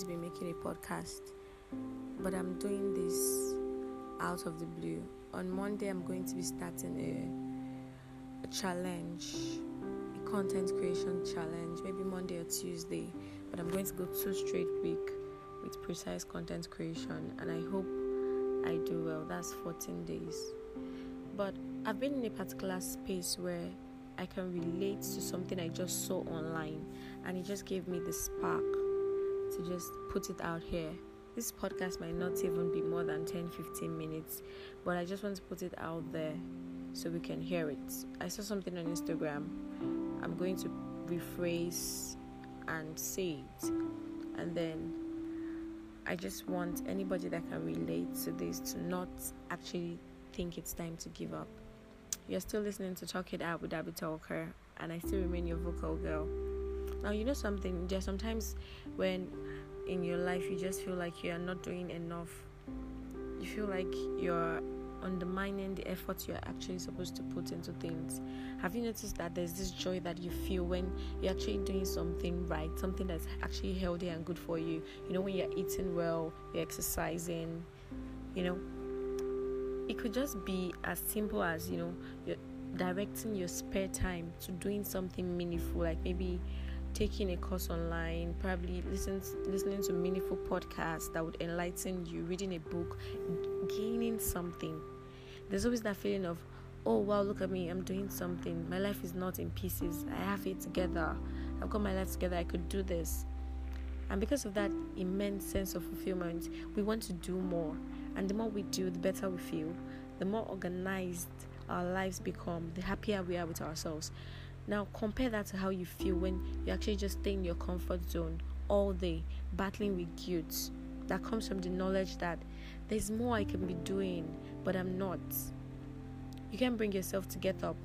to be making a podcast, but I'm doing this out of the blue. On Monday, I'm going to be starting a, a challenge, a content creation challenge, maybe Monday or Tuesday, but I'm going to go two straight week with precise content creation, and I hope I do well. That's 14 days. But I've been in a particular space where I can relate to something I just saw online, and it just gave me the spark to just put it out here. This podcast might not even be more than 10 15 minutes, but I just want to put it out there so we can hear it. I saw something on Instagram. I'm going to rephrase and say it, and then I just want anybody that can relate to this to not actually think it's time to give up. You're still listening to Talk It Out with Abby Talker, and I still remain your vocal girl. Now, you know something, there's sometimes when in your life you just feel like you are not doing enough, you feel like you're undermining the effort you're actually supposed to put into things. Have you noticed that there's this joy that you feel when you're actually doing something right, something that's actually healthy and good for you? You know, when you're eating well, you're exercising, you know, it could just be as simple as you know directing your spare time to doing something meaningful like maybe taking a course online probably listen, listening to meaningful podcasts that would enlighten you reading a book gaining something. There's always that feeling of oh wow look at me i'm doing something. My life is not in pieces. I have it together. I've got my life together. I could do this. And because of that immense sense of fulfillment we want to do more. And the more we do, the better we feel. The more organized our lives become, the happier we are with ourselves. Now, compare that to how you feel when you actually just stay in your comfort zone all day, battling with guilt. That comes from the knowledge that there's more I can be doing, but I'm not. You can bring yourself to get up.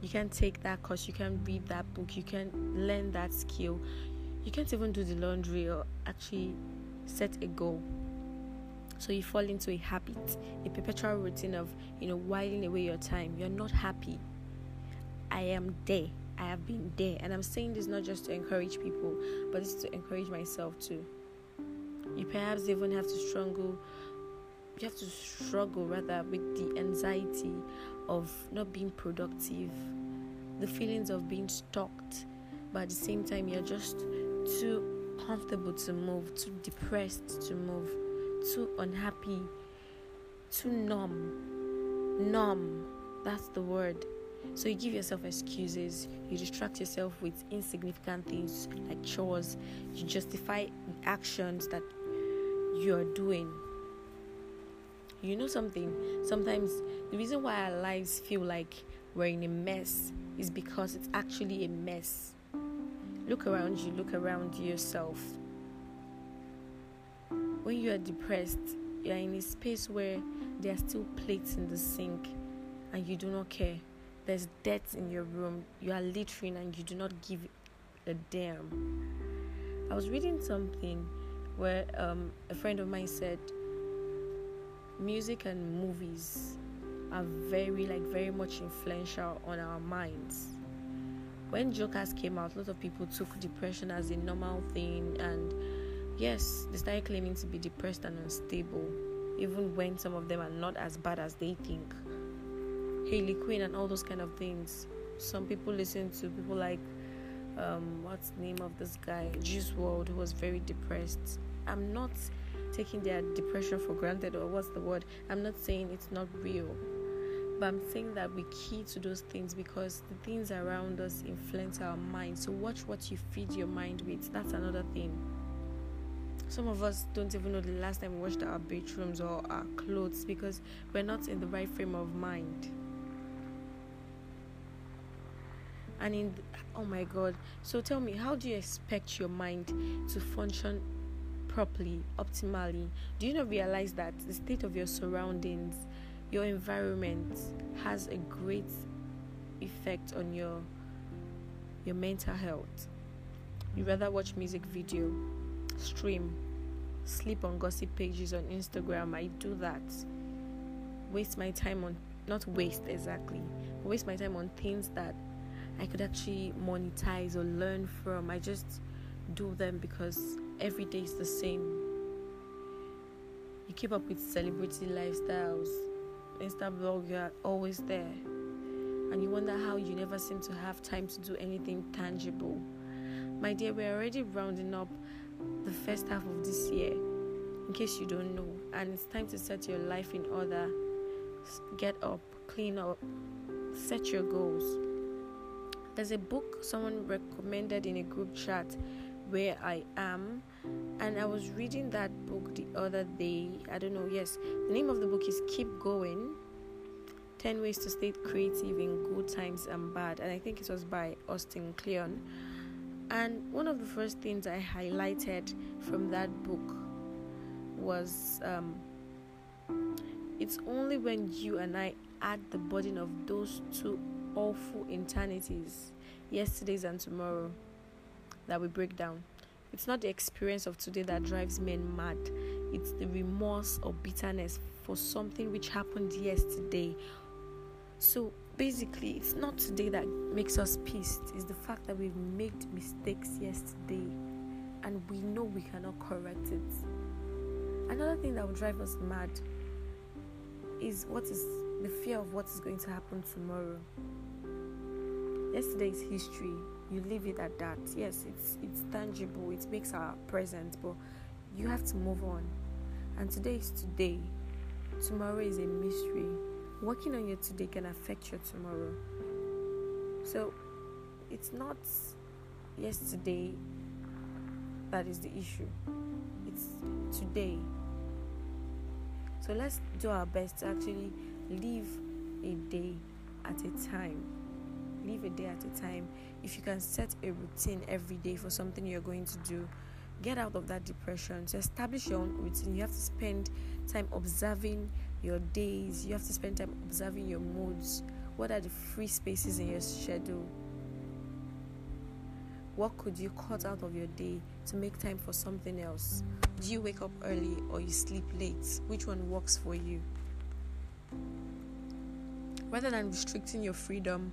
You can take that course, you can read that book, you can learn that skill. You can't even do the laundry or actually set a goal. So you fall into a habit, a perpetual routine of, you know, whiling away your time. You're not happy. I am there. I have been there. And I'm saying this not just to encourage people, but it's to encourage myself too. You perhaps even have to struggle you have to struggle rather with the anxiety of not being productive, the feelings of being stuck, but at the same time you're just too comfortable to move, too depressed to move too unhappy, too numb. Numb, that's the word. So you give yourself excuses, you distract yourself with insignificant things like chores, you justify actions that you are doing. You know something? Sometimes the reason why our lives feel like we're in a mess is because it's actually a mess. Look around you, look around yourself when you are depressed, you are in a space where there are still plates in the sink and you do not care. There's dirt in your room, you are littering and you do not give a damn. I was reading something where um, a friend of mine said music and movies are very like very much influential on our minds when jokers came out a lot of people took depression as a normal thing and yes, they started claiming to be depressed and unstable, even when some of them are not as bad as they think. Harley Quinn and all those kind of things. Some people listen to people like, um, what's the name of this guy, Juice WRLD, who was very depressed. I'm not taking their depression for granted, or what's the word? I'm not saying it's not real, but I'm saying that we key to those things because the things around us influence our mind. So watch what you feed your mind with. That's another thing. Some of us don't even know the last time we washed our bedrooms or our clothes because we're not in the right frame of mind. And in oh my god, so tell me, how do you expect your mind to function properly, optimally? Do you not realize that the state of your surroundings, your environment has a great effect on your your mental health? You rather watch music video stream, sleep on gossip pages on Instagram. I do that. Waste my time on, not waste exactly, waste my time on things that I could actually monetize or learn from. I just do them because every day is the same. You keep up with celebrity lifestyles. Insta blog, you're always there. And you wonder how you never seem to have time to do anything tangible. My dear, we're already rounding up the first half of this year, in case you don't know. And it's time to set your life in order. Get up, clean up, set your goals. There's a book someone recommended in a group chat where I am, and I was reading that book the other day. I don't know, yes, the name of the book is Keep Going 10 Ways to Stay Creative in Good Times and Bad, and I think it was by Austin Kleon. And one of the first things I highlighted from that book was um, it's only when you and I add the burden of those two awful eternities, yesterdays and tomorrow, that we break down. It's not the experience of today that drives men mad, it's the remorse or bitterness for something which happened yesterday. So basically, it's not today that makes us pissed, it's the fact that we've made mistakes yesterday and we know we cannot correct it. Another thing that will drive us mad is what is the fear of what is going to happen tomorrow. Yesterday is history. You leave it at that. Yes, it's it's tangible. It makes our present, but you have to move on. And today is today. Tomorrow is a mystery. Working on your today can affect your tomorrow. So it's not yesterday that is the issue. It's today. So let's do our best to actually live a day at a time. Live a day at a time. If you can set a routine every day for something you're going to do, get out of that depression. To establish your own routine, you have to spend time observing your days, you have to spend time observing your moods. What are the free spaces in your schedule? What could you cut out of your day to make time for something else? Do you wake up early or you sleep late? Which one works for you? Rather than restricting your freedom,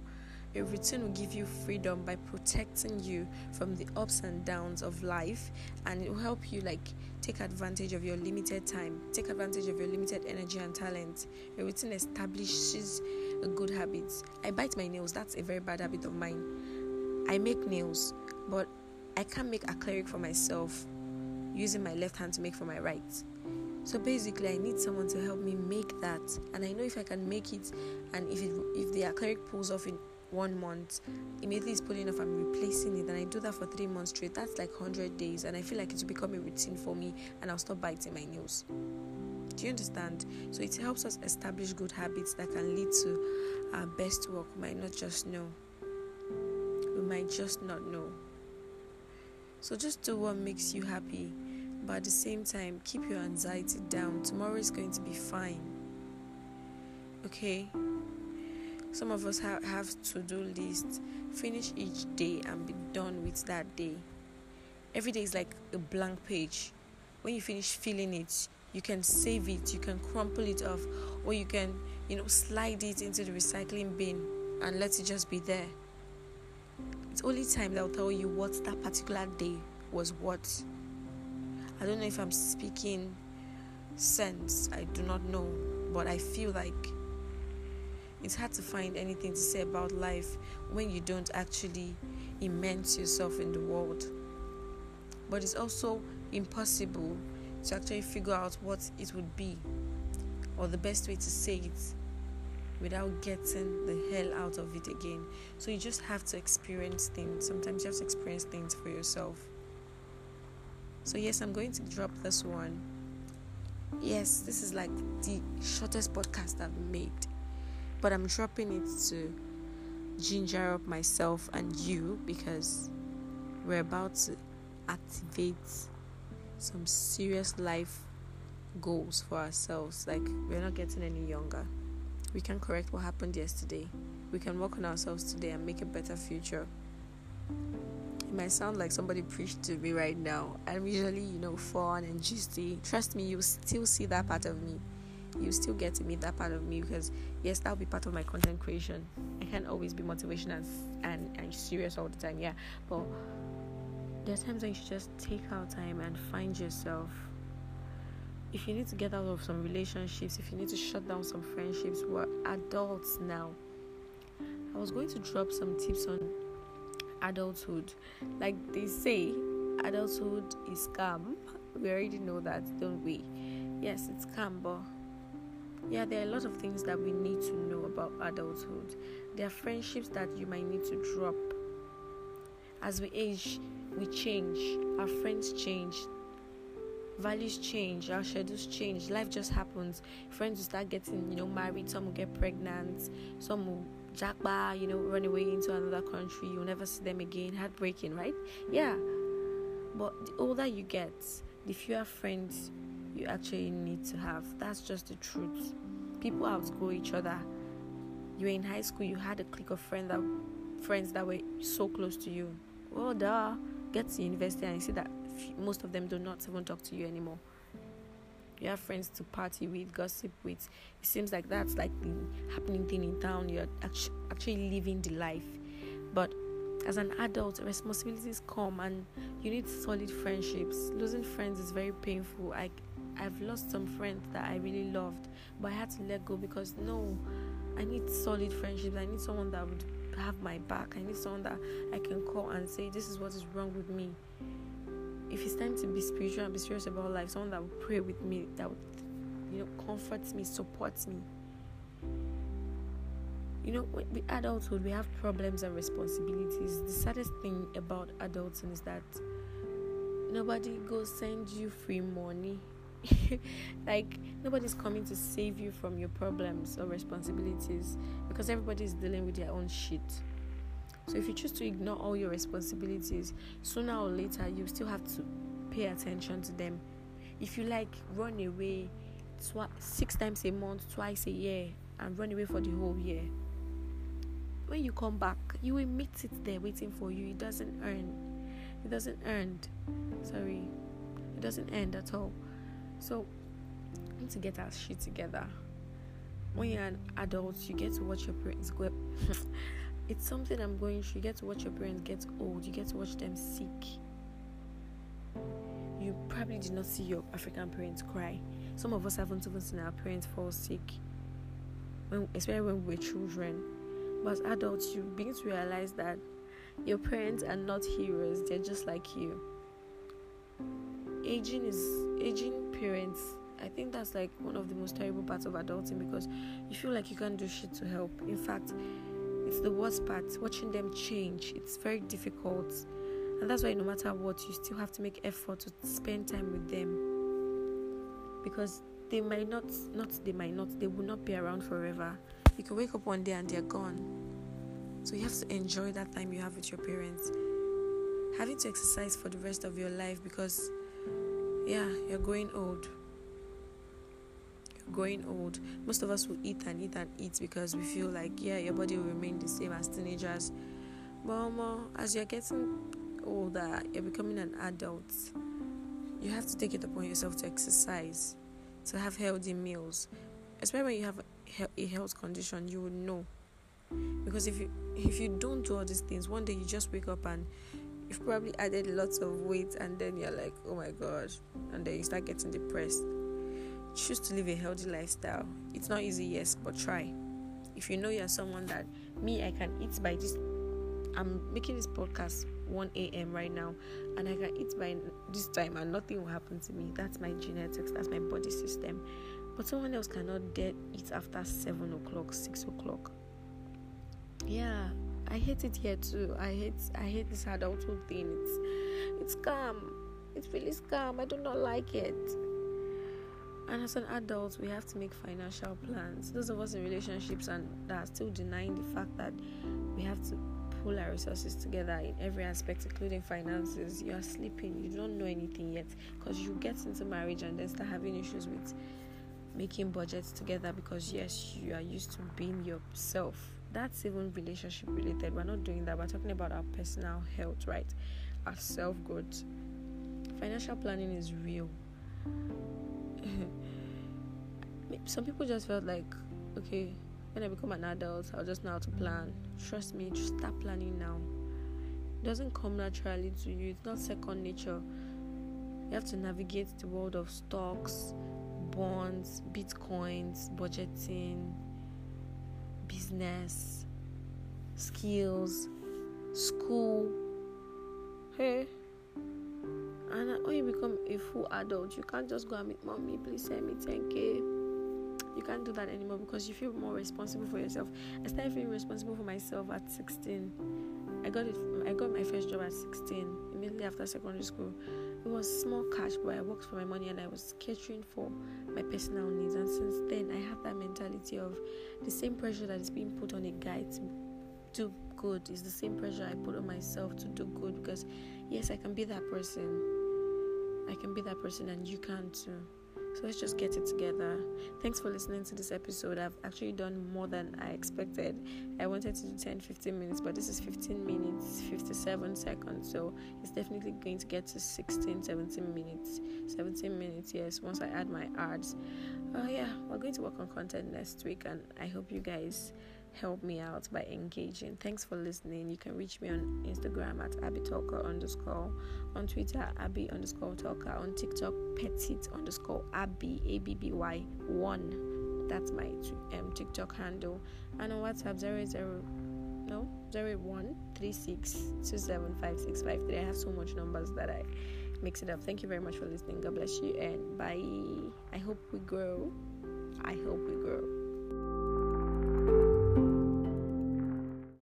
a routine will give you freedom by protecting you from the ups and downs of life and it will help you like take advantage of your limited time, take advantage of your limited energy and talent. A routine establishes a good habit. I bite my nails, that's a very bad habit of mine. I make nails, but I can't make a acrylic for myself using my left hand to make for my right. So basically, I need someone to help me make that, and I know if I can make it, and if it, if the acrylic pulls off in one month, immediately it's pulling off, I'm replacing it, and I do that for three months straight. That's like hundred days, and I feel like it will become a routine for me, and I'll stop biting my nails. Do you understand? So it helps us establish good habits that can lead to our best work. We might not just know. We might just not know. So just do what makes you happy but at the same time, keep your anxiety down. Tomorrow is going to be fine. Okay? Some of us have, have to do lists. Finish each day and be done with that day. Every day is like a blank page. When you finish filling it, you can save it, you can crumple it off, or you can, you know, slide it into the recycling bin and let it just be there. It's only time that will tell you what that particular day was what. I don't know if I'm speaking sense, I do not know, but I feel like it's hard to find anything to say about life when you don't actually immerse yourself in the world. But it's also impossible to actually figure out what it would be or the best way to say it without getting the hell out of it again. So you just have to experience things. Sometimes you have to experience things for yourself. So, yes, I'm going to drop this one. Yes, this is like the shortest podcast I've made, but I'm dropping it to ginger up myself and you because we're about to activate some serious life goals for ourselves. Like, we're not getting any younger. We can correct what happened yesterday. We can work on ourselves today and make a better future. It might sound like somebody preached to me right now. I'm usually, you know, fun and juicy. Trust me, you still see that part of me. You still get to meet that part of me because yes, that'll be part of my content creation. I can't always be motivational and, and, and serious all the time, yeah. But there are times when you should just take out time and find yourself. If you need to get out of some relationships, if you need to shut down some friendships, we're adults now. I was going to drop some tips on adulthood. Like they say, adulthood is calm. We already know that, don't we? Yes, it's calm, but yeah, there are a lot of things that we need to know about adulthood. There are friendships that you might need to drop. As we age, we change, our friends change, values change, our schedules change, life just happens. Friends will start getting, you know, married, some will get pregnant, some will jackba, you know, run away into another country, you'll never see them again. Heartbreaking, right? Yeah. But the older you get, the fewer friends you actually need to have. That's just the truth. People outgrow each other. You were in high school, you had a clique of friends that friends that were so close to you. Well, duh. Get to university and you see that most of them do not even talk to you anymore. You have friends to party with, gossip with. It seems like that's like the happening thing in town. You're actually living the life. But as an adult, responsibilities come and you need solid friendships. Losing friends is very painful. I I've lost some friends that I really loved, but I had to let go because no, I need solid friendships. I need someone that would have my back. I need someone that I can call and say, This is what is wrong with me. If it's time to be spiritual and be serious about life, someone that would pray with me, that would, you know, comfort me, support me. You know, with adulthood, we have problems and responsibilities. The saddest thing about adulting is that nobody goes send you free money like nobody's coming to save you from your problems or responsibilities because everybody's dealing with their own shit. So if you choose to ignore all your responsibilities, sooner or later you still have to pay attention to them. If you like run away six times a month, twice a year, and run away for the whole year, when you come back, you will meet it there waiting for you. It doesn't earn. It doesn't end. Sorry, it doesn't end at all. So, we need to get our shit together. When you're an adult, you get to watch your parents go. it's something I'm going through. You get to watch your parents get old. You get to watch them sick. You probably did not see your African parents cry. Some of us haven't even seen our parents fall sick, when, especially when we were children. But as adults, you begin to realize that your parents are not heroes, they're just like you. Aging is aging parents, I think that's like one of the most terrible parts of adulting because you feel like you can't do shit to help. In fact, it's the worst part. Watching them change, it's very difficult. And that's why no matter what, you still have to make effort to spend time with them. Because they might not not they might not, they will not be around forever. You can wake up one day and they're gone. So you have to enjoy that time you have with your parents. Having to exercise for the rest of your life because yeah, you're going old. Growing old. Most of us will eat and eat and eat because we feel like, yeah, your body will remain the same as teenagers. But um, as you're getting older, you're becoming an adult. You have to take it upon yourself to exercise, to have healthy meals. Especially when you have a health condition, you will know. Because if you if you don't do all these things, one day you just wake up and you've probably added lots of weight and then you're like, oh my god, and then you start getting depressed. Choose to live a healthy lifestyle. It's not easy, yes, but try. If you know you're someone that me, I can eat by this. I'm making this podcast 1 a.m. right now, and I can eat by this time, and nothing will happen to me. That's my genetics. That's my body system. But someone else cannot dare eat after seven o'clock, six o'clock. Yeah, I hate it here too. I hate I hate this adulthood thing. It's it's calm. It's really scam. I do not like it. And as an adult, we have to make financial plans. Those of us in relationships and that are still denying the fact that we have to pull our resources together in every aspect, including finances. You are sleeping. You don't know anything yet because you get into marriage and then start having issues with making budgets together because yes, you are used to being yourself that's even relationship related. We're not doing that. We're talking about our personal health, right? Our self growth. Financial planning is real. Some people just felt like, okay, when I become an adult, I'll just know how to plan. Trust me, just start planning now. It doesn't come naturally to you. It's not second nature. You have to navigate the world of stocks, bonds, bitcoins, budgeting, business, skills, school. Hey. And when you become a full adult, you can't just go and meet mommy, please send me 10k you can't do that anymore because you feel more responsible for yourself. I started feeling responsible for myself at 16. I got it. I got my first job at 16, immediately after secondary school. It was small cash, but I worked for my money and I was catering for my personal needs. And since then, I have that mentality of the same pressure that is being put on a guy to do good is the same pressure I put on myself to do good because yes, I can be that person. I can be that person, and you can too. So let's just get it together. Thanks for listening to this episode. I've actually done more than I expected. I wanted to do 10 15 minutes, but this is 15 minutes 57 seconds. So it's definitely going to get to 16 17 minutes. 17 minutes, yes, once I add my ads. Uh, yeah, we're going to work on content next week, and I hope you guys help me out by engaging. Thanks for listening. You can reach me on Instagram at AbbyTalker underscore, on Twitter Abby underscore Talker, on TikTok Petit underscore Abby A B B Y one. That's my um, TikTok handle, and on WhatsApp zero zero no zero one three six two seven five six five three. I have so much numbers that I mix it up. Thank you very much for listening. God bless you and bye. I hope we grow. I hope we grow.